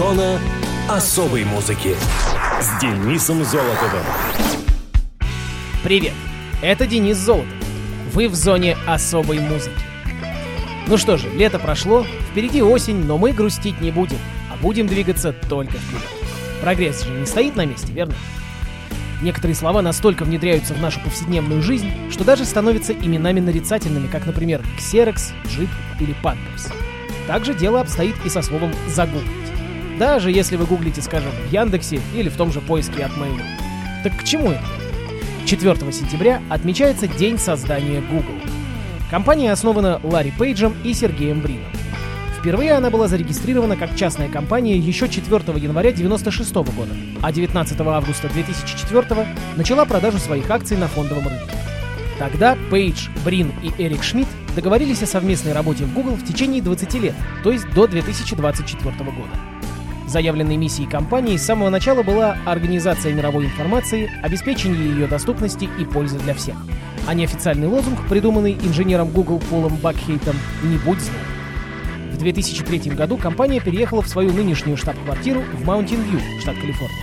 Зона особой музыки с Денисом Золотовым. Привет, это Денис Золотов. Вы в зоне особой музыки. Ну что же, лето прошло, впереди осень, но мы грустить не будем, а будем двигаться только вперед. Прогресс же не стоит на месте, верно? Некоторые слова настолько внедряются в нашу повседневную жизнь, что даже становятся именами нарицательными, как, например, Xerox, Jeep или Pampers. Также дело обстоит и со словом «загуглить». Даже если вы гуглите, скажем, в Яндексе или в том же поиске от Mail. Так к чему это? 4 сентября отмечается День создания Google. Компания основана Ларри Пейджем и Сергеем Брином. Впервые она была зарегистрирована как частная компания еще 4 января 1996 года, а 19 августа 2004 начала продажу своих акций на фондовом рынке. Тогда Пейдж, Брин и Эрик Шмидт договорились о совместной работе в Google в течение 20 лет, то есть до 2024 года. Заявленной миссией компании с самого начала была организация мировой информации, обеспечение ее доступности и пользы для всех. А неофициальный лозунг, придуманный инженером Google Полом Бакхейтом «Не будь злым». В 2003 году компания переехала в свою нынешнюю штаб-квартиру в Маунтин-Вью, штат Калифорния.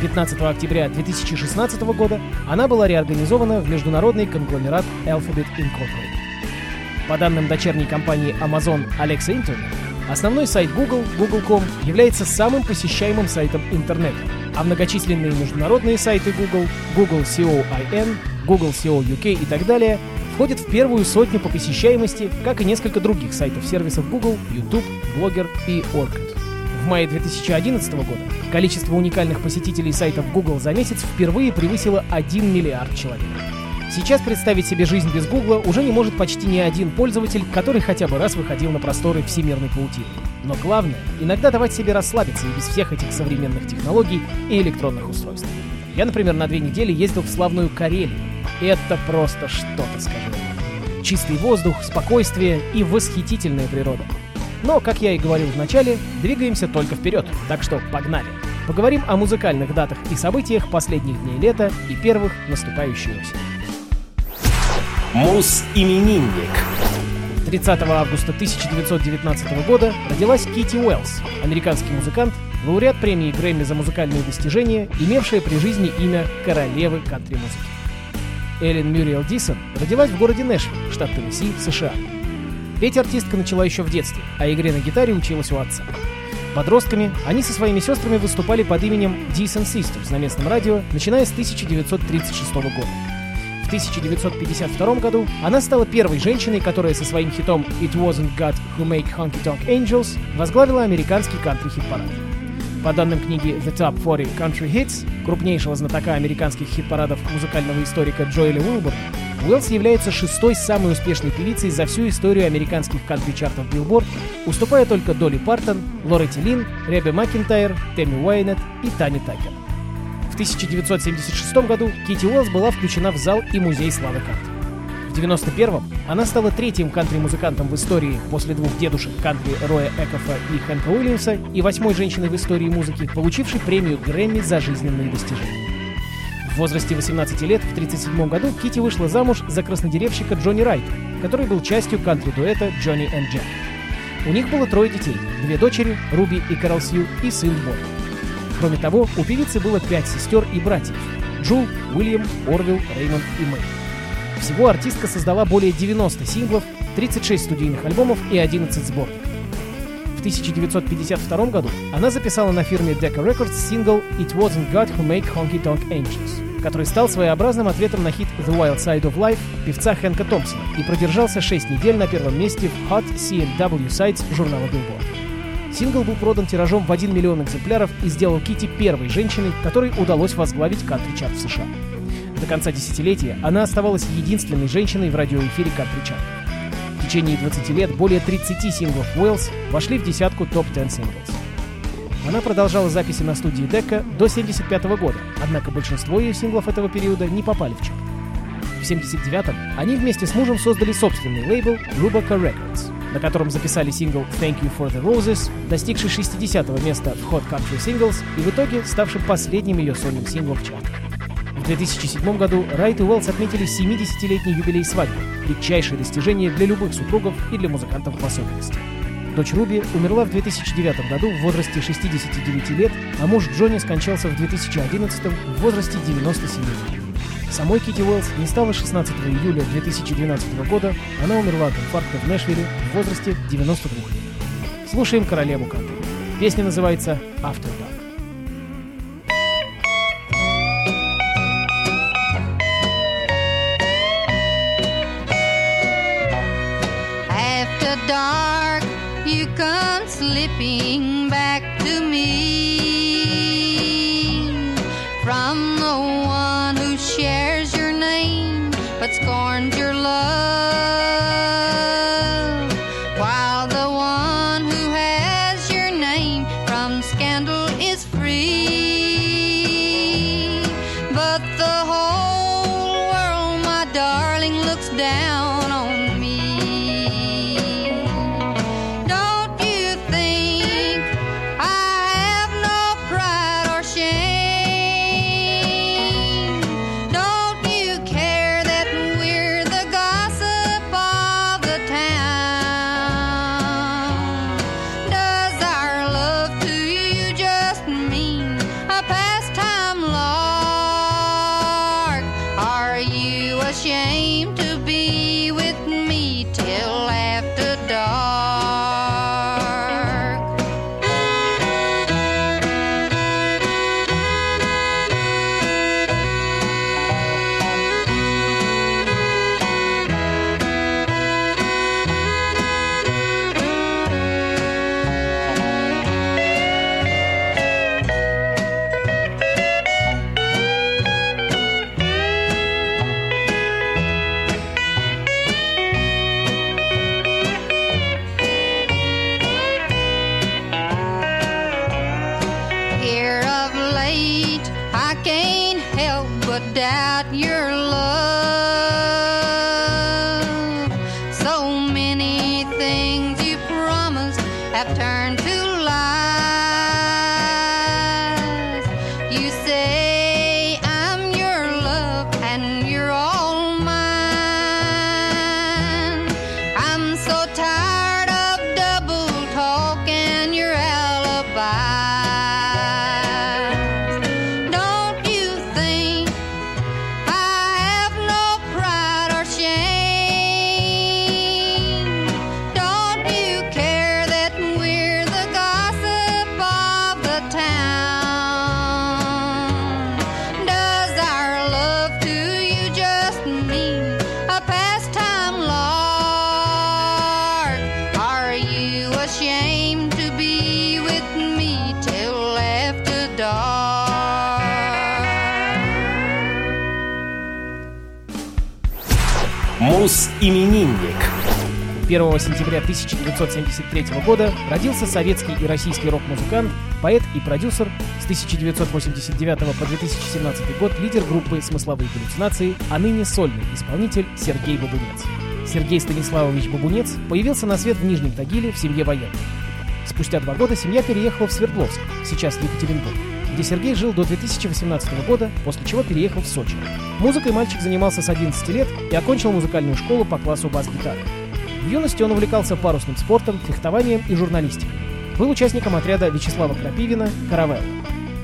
15 октября 2016 года она была реорганизована в международный конгломерат Alphabet Incorporated. По данным дочерней компании Amazon Alexa Internet, основной сайт Google, Google.com, является самым посещаемым сайтом интернета, а многочисленные международные сайты Google, Google COIN, Google CO UK и так далее входят в первую сотню по посещаемости, как и несколько других сайтов-сервисов Google, YouTube, Blogger и Orkut. В мае 2011 года количество уникальных посетителей сайтов Google за месяц впервые превысило 1 миллиард человек. Сейчас представить себе жизнь без Гугла уже не может почти ни один пользователь, который хотя бы раз выходил на просторы всемирной паутины. Но главное, иногда давать себе расслабиться и без всех этих современных технологий и электронных устройств. Я, например, на две недели ездил в славную Карелию. Это просто что-то, скажу. Чистый воздух, спокойствие и восхитительная природа. Но, как я и говорил в начале, двигаемся только вперед, так что погнали. Поговорим о музыкальных датах и событиях последних дней лета и первых наступающей осени. Мус-именинник. 30 августа 1919 года родилась Кити Уэллс, американский музыкант, лауреат премии Грэмми за музыкальные достижения, имевшая при жизни имя королевы кантри-музыки. Эллен Мюриэл Дисон родилась в городе Нэшвилл, штат Теннесси, США. Петь артистка начала еще в детстве, а игре на гитаре училась у отца. Подростками они со своими сестрами выступали под именем Decent Sisters на местном радио, начиная с 1936 года. В 1952 году она стала первой женщиной, которая со своим хитом «It Wasn't God Who Make Honky Tonk Angels» возглавила американский кантри-хит-парад. По данным книги The Top 40 Country Hits, крупнейшего знатока американских хит-парадов музыкального историка Джоэля Уилбурна, Уэллс является шестой самой успешной певицей за всю историю американских кантри-чартов Billboard, уступая только Долли Партон, Лоретти Лин, Ребе Макинтайр, Тэмми Уайнет и Тани Такер. В 1976 году Кити Уэллс была включена в зал и музей славы кантри. В 91-м она стала третьим кантри-музыкантом в истории после двух дедушек кантри Роя Экофа и Хэнка Уильямса и восьмой женщиной в истории музыки, получившей премию Грэмми за жизненные достижения. В возрасте 18 лет в 1937 году Кити вышла замуж за краснодеревщика Джонни Райта, который был частью кантри-дуэта Джонни и Джек. У них было трое детей, две дочери, Руби и Кэрол Сью, и сын Бой. Кроме того, у певицы было пять сестер и братьев – Джул, Уильям, Орвилл, Реймонд и Мэй. Всего артистка создала более 90 синглов, 36 студийных альбомов и 11 сборников. В 1952 году она записала на фирме Decca Records сингл «It Wasn't God Who Made Honky Tonk Angels», который стал своеобразным ответом на хит «The Wild Side of Life» певца Хэнка Томпсона и продержался 6 недель на первом месте в Hot C&W Sides журнала Billboard. Сингл был продан тиражом в 1 миллион экземпляров и сделал Кити первой женщиной, которой удалось возглавить кантри-чарт в США. До конца десятилетия она оставалась единственной женщиной в радиоэфире кантри-чарта. В течение 20 лет более 30 синглов Уэллс вошли в десятку top-10 singles. Она продолжала записи на студии Дека до 1975 года, однако большинство ее синглов этого периода не попали в чарт. В 1979-м они вместе с мужем создали собственный лейбл Rubaca Records, на котором записали сингл «Thank You for the Roses», достигший 60-го места в Hot Country Singles и в итоге ставшим последним ее сольным синглом в чарте. В 2007 году Райт и Уэллс отметили 70-летний юбилей свадьбы, редчайшее достижение для любых супругов и для музыкантов в особенности. Дочь Руби умерла в 2009 году в возрасте 69 лет, а муж Джонни скончался в 2011 в возрасте 97 лет. Самой Кити Уэллс не стало 16 июля 2012 года, она умерла от инфаркта в Нэшвилле в возрасте 92 лет. Слушаем королеву кантри. Песня называется «After Dark». 1 сентября 1973 года родился советский и российский рок-музыкант, поэт и продюсер, с 1989 по 2017 год лидер группы «Смысловые галлюцинации», а ныне сольный исполнитель Сергей Бабунец. Сергей Станиславович Бабунец появился на свет в Нижнем Тагиле в семье военных. Спустя два года семья переехала в Свердловск, сейчас Екатеринбург, где Сергей жил до 2018 года, после чего переехал в Сочи. Музыкой мальчик занимался с 11 лет и окончил музыкальную школу по классу бас-гитары. В юности он увлекался парусным спортом, фехтованием и журналистикой. Был участником отряда Вячеслава Крапивина «Каравелла».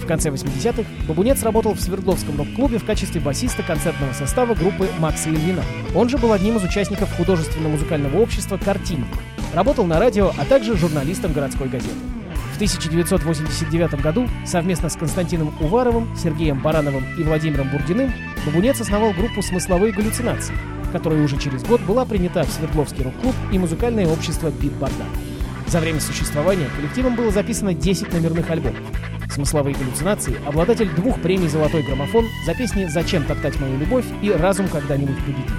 В конце 80-х Бабунец работал в Свердловском рок-клубе в качестве басиста концертного состава группы Макса Ильина. Он же был одним из участников художественно-музыкального общества «Картинник». Работал на радио, а также журналистом городской газеты. В 1989 году совместно с Константином Уваровым, Сергеем Барановым и Владимиром Бурдиным Бабунец основал группу «Смысловые галлюцинации», которая уже через год была принята в Свердловский рок-клуб и музыкальное общество «Бит Бардак». За время существования коллективом было записано 10 номерных альбомов. «Смысловые галлюцинации» — обладатель двух премий «Золотой граммофон» за песни «Зачем топтать мою любовь» и «Разум когда-нибудь победит».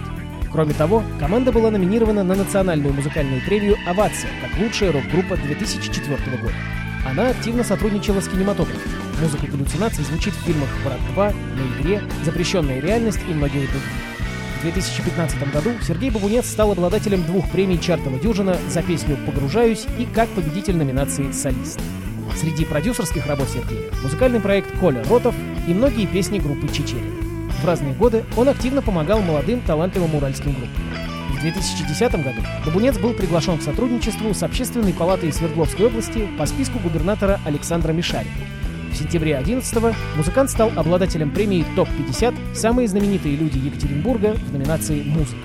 Кроме того, команда была номинирована на национальную музыкальную премию «Овация» как лучшая рок-группа 2004 года. Она активно сотрудничала с кинематографом. Музыка галлюцинаций звучит в фильмах «Брат 2», «На игре», «Запрещенная реальность» и многие другие. В 2015 году Сергей Бабунец стал обладателем двух премий Чартова Дюжина за песню «Погружаюсь» и как победитель номинации «Солист». Среди продюсерских работ Сергея – музыкальный проект «Коля Ротов» и многие песни группы «Чечерин». В разные годы он активно помогал молодым талантливым уральским группам. В В 2010 году Бабунец был приглашен к сотрудничеству с Общественной палатой Свердловской области по списку губернатора Александра Мишарина. Сентябре 11 музыкант стал обладателем премии ТОП-50 «Самые знаменитые люди Екатеринбурга» в номинации «Музыка».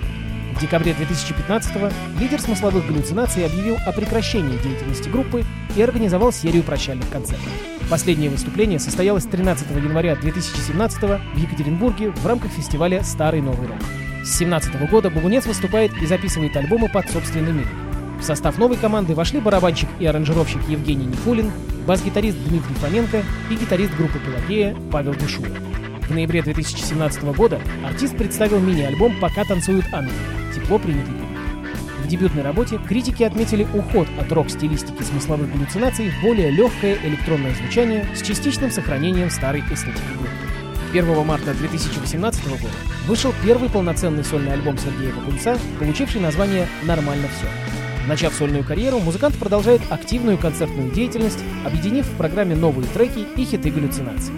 В декабре 2015 лидер смысловых галлюцинаций объявил о прекращении деятельности группы и организовал серию прощальных концертов. Последнее выступление состоялось 13 января 2017 в Екатеринбурге в рамках фестиваля «Старый Новый рок». С 2017 года Бабунец выступает и записывает альбомы под собственным именем. В состав новой команды вошли барабанщик и аранжировщик Евгений Никулин, бас-гитарист Дмитрий Фоменко и гитарист группы «Пелагея» Павел Дешура. В ноябре 2017 года артист представил мини-альбом «Пока танцуют ангелы. Тепло принятый в дебютной работе критики отметили уход от рок-стилистики смысловых галлюцинаций в более легкое электронное звучание с частичным сохранением старой эстетики группы. 1 марта 2018 года вышел первый полноценный сольный альбом Сергея Бакунца, получивший название «Нормально все». Начав сольную карьеру, музыкант продолжает активную концертную деятельность, объединив в программе новые треки и хиты галлюцинаций.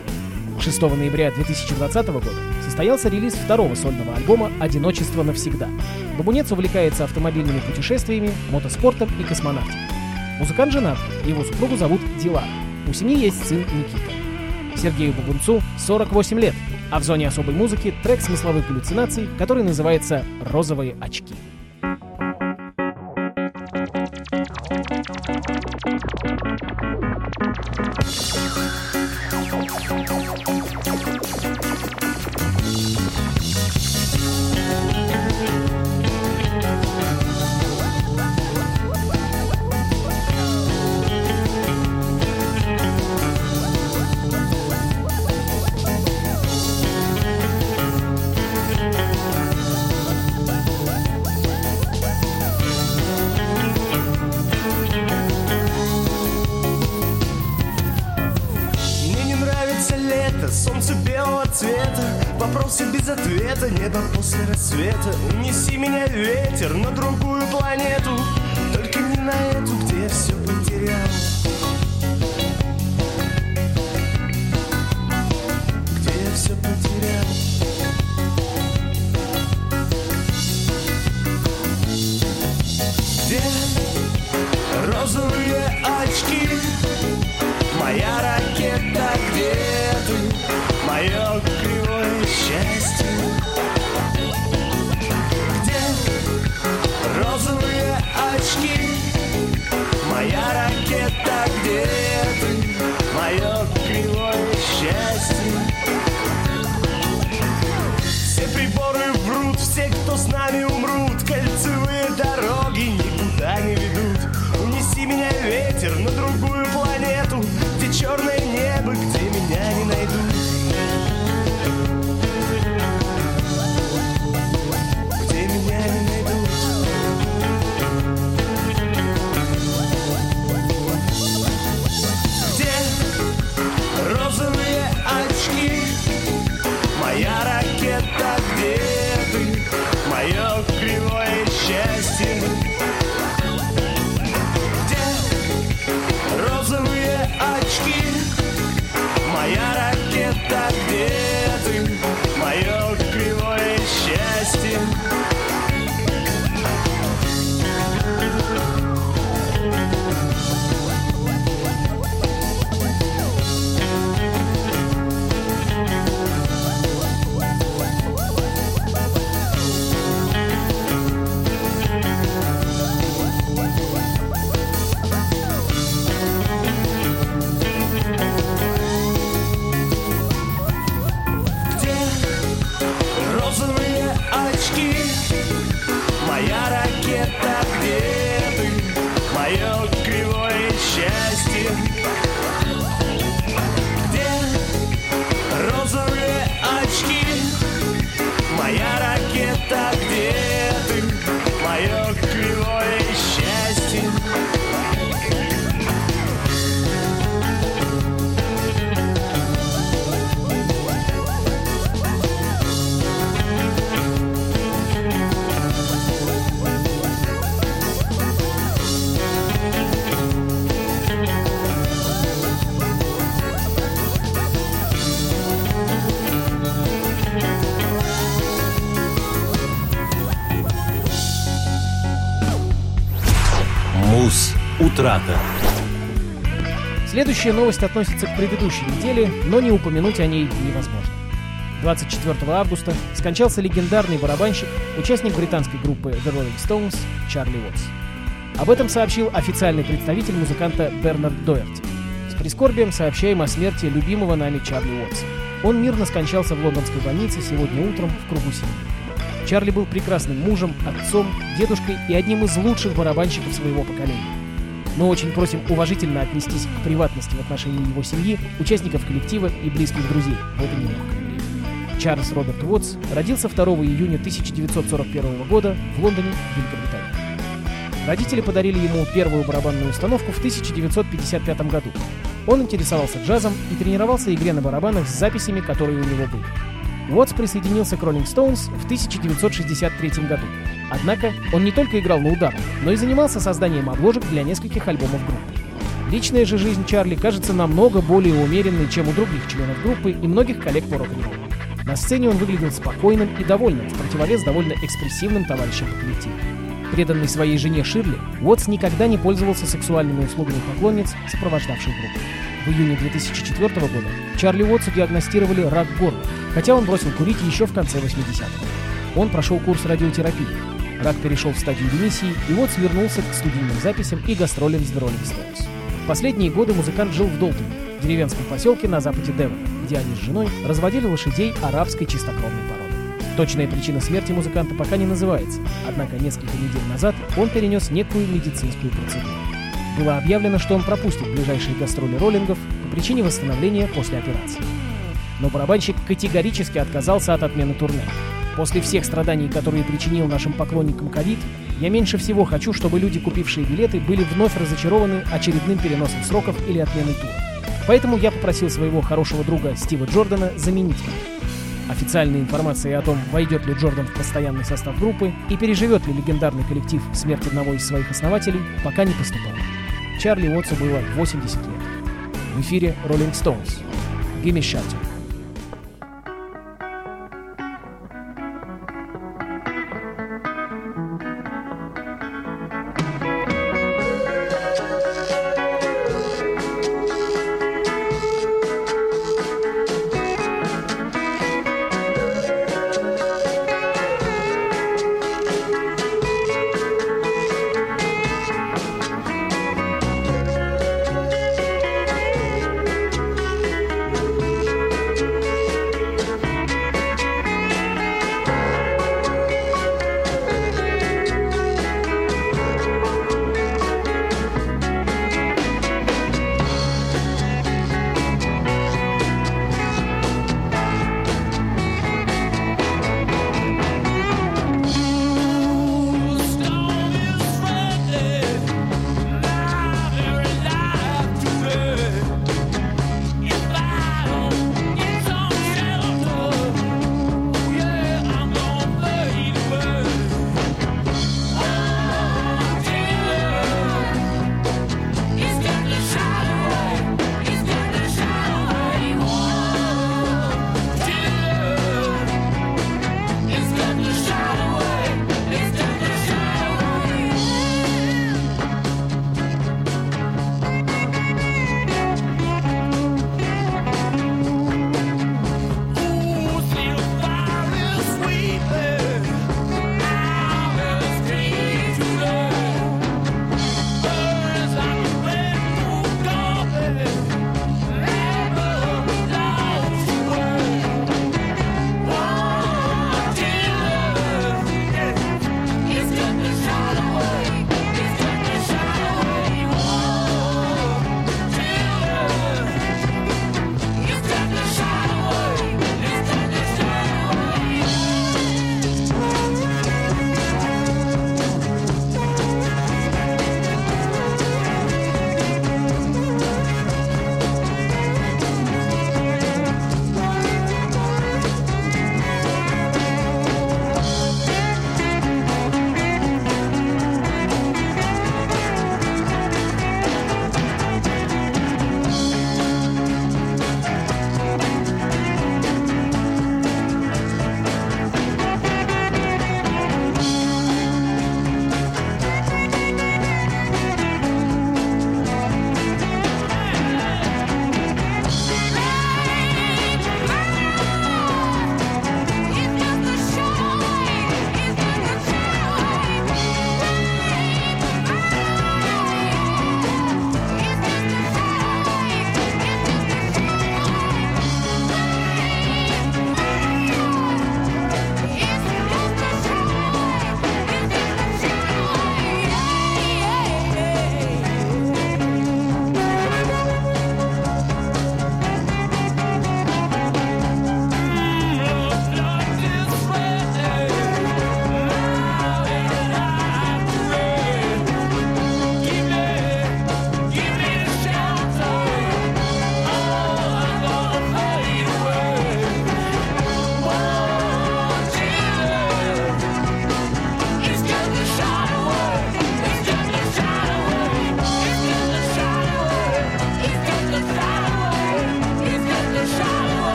6 ноября 2020 года состоялся релиз второго сольного альбома «Одиночество навсегда». Бабунец увлекается автомобильными путешествиями, мотоспортом и космонавтикой. Музыкант женат, его супругу зовут Дилара. У семьи есть сын Никита. Сергею Бабунцу 48 лет, а в зоне особой музыки трек смысловых галлюцинаций, который называется «Розовые очки». Ветер на другую планету Только не на эту, где я все потерял Где я все потерял Где розовые очки? Моя Утрата. Следующая новость относится к предыдущей неделе, но не упомянуть о ней невозможно. 24 августа скончался легендарный барабанщик, участник британской группы The Rolling Stones Чарли Уотс. Об этом сообщил официальный представитель музыканта Бернард Доерти. С прискорбием сообщаем о смерти любимого нами Чарли Уотса. Он мирно скончался в лондонской больнице сегодня утром в кругу семьи. Чарли был прекрасным мужем, отцом, дедушкой и одним из лучших барабанщиков своего поколения. Мы очень просим уважительно отнестись к приватности в отношении его семьи, участников коллектива и близких друзей в это нелегкое время. Чарльз Роберт Уотс родился 2 июня 1941 года в Лондоне, Великобритания. Родители подарили ему первую барабанную установку в 1955 году. Он интересовался джазом и тренировался игре на барабанах с записями, которые у него были. Уотс присоединился к Rolling Stones в 1963 году. Однако он не только играл на ударных, но и занимался созданием обложек для нескольких альбомов группы. Личная же жизнь Чарли кажется намного более умеренной, чем у других членов группы и многих коллег по рок-н-роллу. На сцене он выглядел спокойным и довольным, в противовес довольно экспрессивным товарищам по коллективу. Преданный своей жене Ширли, Уотс никогда не пользовался сексуальными услугами поклонниц, сопровождавших группу. В июне 2004 года Чарли Уотсу диагностировали рак горла, хотя он бросил курить еще в конце 80-х. Он прошел курс радиотерапии. Рак перешел в стадию ремиссии, и Уотс вернулся к студийным записям и гастролям с The Rolling Stones. В последние годы музыкант жил в Долтоне, деревенском поселке на западе Девона, где они с женой разводили лошадей арабской чистокровной породы. Точная причина смерти музыканта пока не называется, однако несколько недель назад он перенес некую медицинскую процедуру. Было объявлено, что он пропустит ближайшие гастроли роллингов по причине восстановления после операции. Но барабанщик категорически отказался от отмены турне. После всех страданий, которые причинил нашим поклонникам ковид, я меньше всего хочу, чтобы люди, купившие билеты, были вновь разочарованы очередным переносом сроков или отменой тура. Поэтому я попросил своего хорошего друга Стива Джордана заменить меня. Официальной информации о том, войдет ли Джордан в постоянный состав группы и переживет ли легендарный коллектив смерть одного из своих основателей, пока не поступало. Чарли Уотсу было 80 лет. В эфире Rolling Stones. Gimme Shelter.